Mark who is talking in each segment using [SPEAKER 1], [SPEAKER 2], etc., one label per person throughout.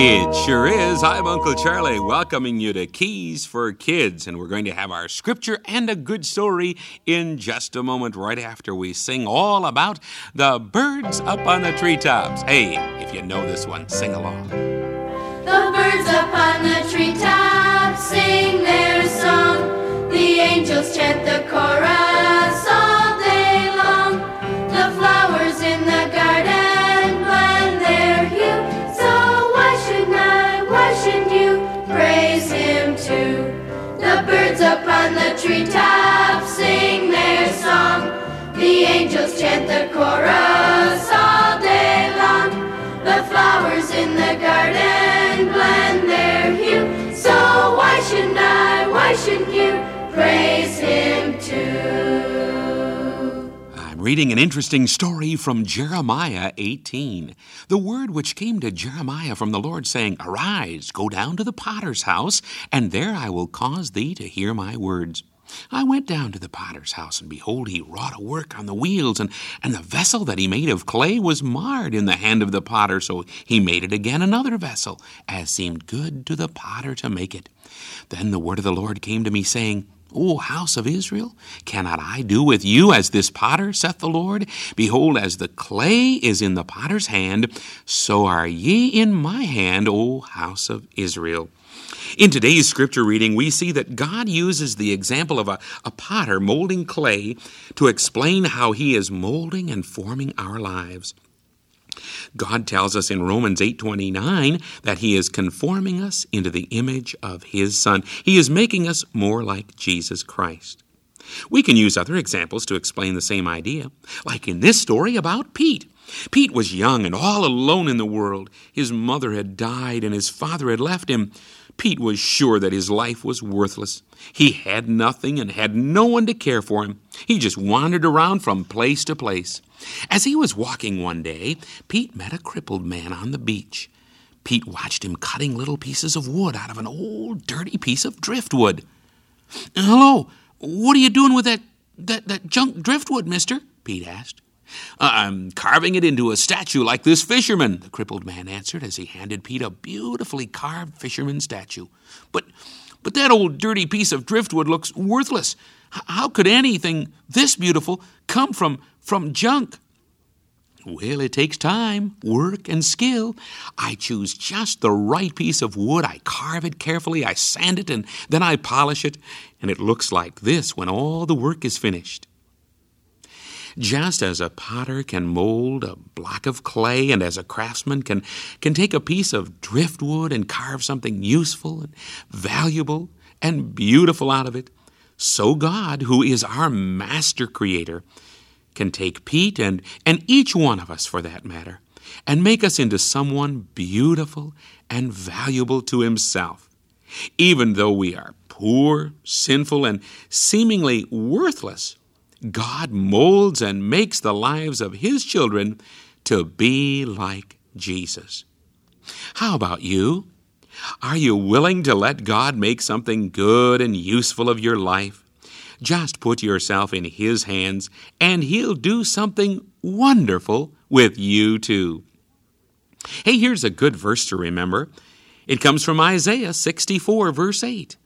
[SPEAKER 1] It sure is. I'm Uncle Charlie, welcoming you to Keys for Kids, and we're going to have our scripture and a good story in just a moment, right after we sing all about the birds up on the treetops. Hey, if you know this one, sing along.
[SPEAKER 2] The birds up on the treetops on the treetops sing their song. The angels chant the
[SPEAKER 1] I'm reading an interesting story from Jeremiah 18. The word which came to Jeremiah from the Lord, saying, Arise, go down to the potter's house, and there I will cause thee to hear my words. I went down to the potter's house, and behold, he wrought a work on the wheels, and, and the vessel that he made of clay was marred in the hand of the potter. So he made it again another vessel, as seemed good to the potter to make it. Then the word of the Lord came to me, saying, O house of Israel, cannot I do with you as this potter, saith the Lord? Behold, as the clay is in the potter's hand, so are ye in my hand, O house of Israel. In today's scripture reading, we see that God uses the example of a, a potter molding clay to explain how he is molding and forming our lives. God tells us in Romans 8:29 that he is conforming us into the image of his son. He is making us more like Jesus Christ. We can use other examples to explain the same idea, like in this story about Pete. Pete was young and all alone in the world. His mother had died and his father had left him. Pete was sure that his life was worthless. He had nothing and had no one to care for him. He just wandered around from place to place. As he was walking one day, Pete met a crippled man on the beach. Pete watched him cutting little pieces of wood out of an old dirty piece of driftwood. Hello, what are you doing with that that, that junk driftwood, mister? Pete asked. Uh, I'm carving it into a statue like this fisherman, the crippled man answered as he handed Pete a beautifully carved fisherman statue. But but that old dirty piece of driftwood looks worthless. H- how could anything this beautiful come from from junk? Well, it takes time, work, and skill. I choose just the right piece of wood. I carve it carefully, I sand it, and then I polish it, and it looks like this when all the work is finished. Just as a potter can mold a block of clay, and as a craftsman can, can take a piece of driftwood and carve something useful and valuable and beautiful out of it, so God, who is our master creator, can take Pete and, and each one of us for that matter and make us into someone beautiful and valuable to himself. Even though we are poor, sinful, and seemingly worthless, God molds and makes the lives of His children to be like Jesus. How about you? Are you willing to let God make something good and useful of your life? Just put yourself in His hands, and He'll do something wonderful with you too. Hey, here's a good verse to remember. It comes from Isaiah 64, verse 8.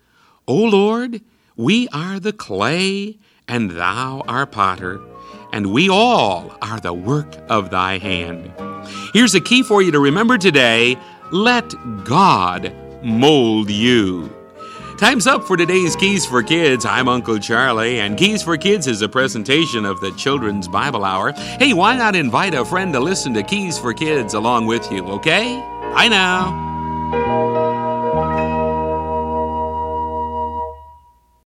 [SPEAKER 1] O Lord, we are the clay, and thou our potter, and we all are the work of thy hand. Here's a key for you to remember today let God mold you. Time's up for today's Keys for Kids. I'm Uncle Charlie, and Keys for Kids is a presentation of the Children's Bible Hour. Hey, why not invite a friend to listen to Keys for Kids along with you, okay? Bye now.